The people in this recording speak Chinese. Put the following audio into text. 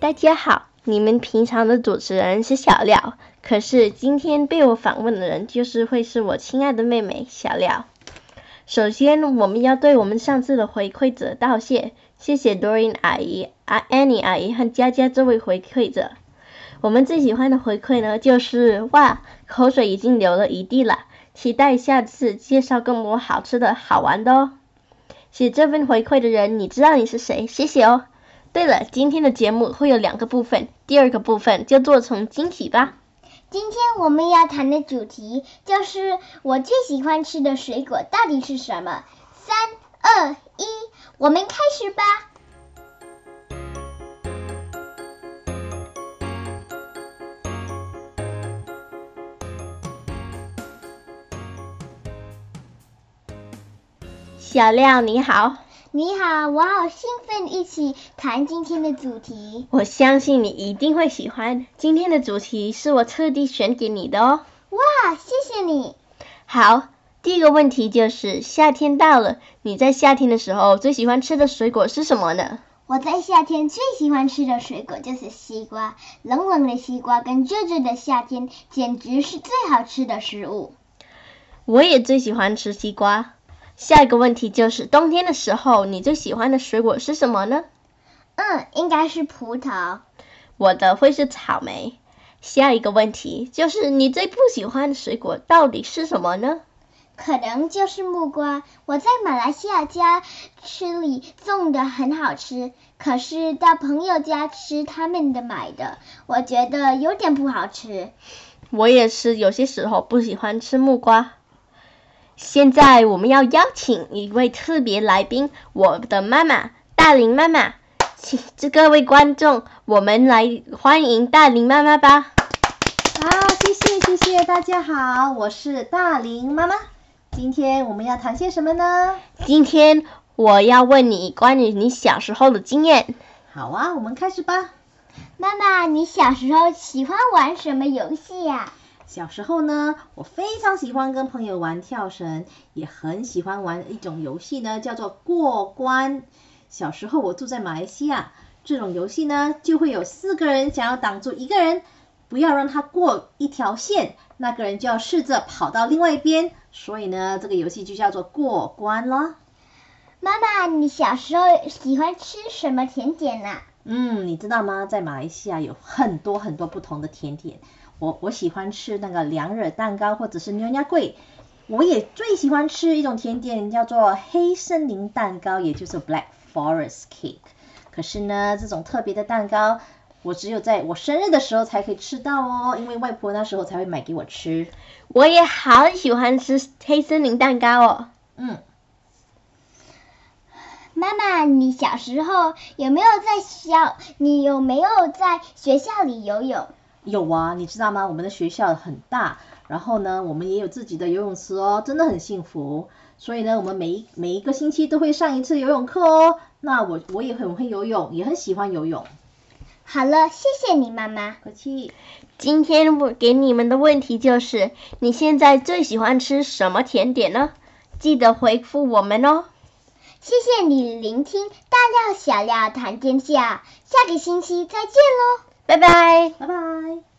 大家好，你们平常的主持人是小廖，可是今天被我访问的人就是会是我亲爱的妹妹小廖。首先，我们要对我们上次的回馈者道谢，谢谢 Doreen 阿姨、啊 Annie 阿姨和佳佳这位回馈者。我们最喜欢的回馈呢，就是哇，口水已经流了一地了，期待下次介绍更多好吃的好玩的哦。写这份回馈的人，你知道你是谁？谢谢哦。对了，今天的节目会有两个部分，第二个部分就做成惊喜吧。今天我们要谈的主题就是我最喜欢吃的水果到底是什么？三、二、一，我们开始吧。小亮你好，你好，我好兴奋，一起谈今天的主题。我相信你一定会喜欢。今天的主题是我特地选给你的哦。哇，谢谢你。好，第一个问题就是夏天到了，你在夏天的时候最喜欢吃的水果是什么呢？我在夏天最喜欢吃的水果就是西瓜，冷冷的西瓜跟热热的夏天简直是最好吃的食物。我也最喜欢吃西瓜。下一个问题就是冬天的时候，你最喜欢的水果是什么呢？嗯，应该是葡萄。我的会是草莓。下一个问题就是你最不喜欢的水果到底是什么呢？可能就是木瓜。我在马来西亚家吃里种的很好吃，可是到朋友家吃他们的买的，我觉得有点不好吃。我也是有些时候不喜欢吃木瓜。现在我们要邀请一位特别来宾，我的妈妈大林妈妈，请这各位观众，我们来欢迎大林妈妈吧。好，谢谢谢谢，大家好，我是大林妈妈。今天我们要谈些什么呢？今天我要问你关于你小时候的经验。好啊，我们开始吧。妈妈，你小时候喜欢玩什么游戏呀？小时候呢，我非常喜欢跟朋友玩跳绳，也很喜欢玩一种游戏呢，叫做过关。小时候我住在马来西亚，这种游戏呢，就会有四个人想要挡住一个人，不要让他过一条线，那个人就要试着跑到另外一边，所以呢，这个游戏就叫做过关了。妈妈，你小时候喜欢吃什么甜点呢？嗯，你知道吗？在马来西亚有很多很多不同的甜点。我我喜欢吃那个凉热蛋糕或者是牛轧桂，我也最喜欢吃一种甜点叫做黑森林蛋糕，也就是 Black Forest Cake。可是呢，这种特别的蛋糕，我只有在我生日的时候才可以吃到哦，因为外婆那时候才会买给我吃。我也好喜欢吃黑森林蛋糕哦。嗯，妈妈，你小时候有没有在小？你有没有在学校里游泳？有啊，你知道吗？我们的学校很大，然后呢，我们也有自己的游泳池哦，真的很幸福。所以呢，我们每一每一个星期都会上一次游泳课哦。那我我也很会游泳，也很喜欢游泳。好了，谢谢你，妈妈。客气。今天我给你们的问题就是：你现在最喜欢吃什么甜点呢？记得回复我们哦。谢谢你聆听大料小料谈天下，下个星期再见喽。拜拜。拜拜。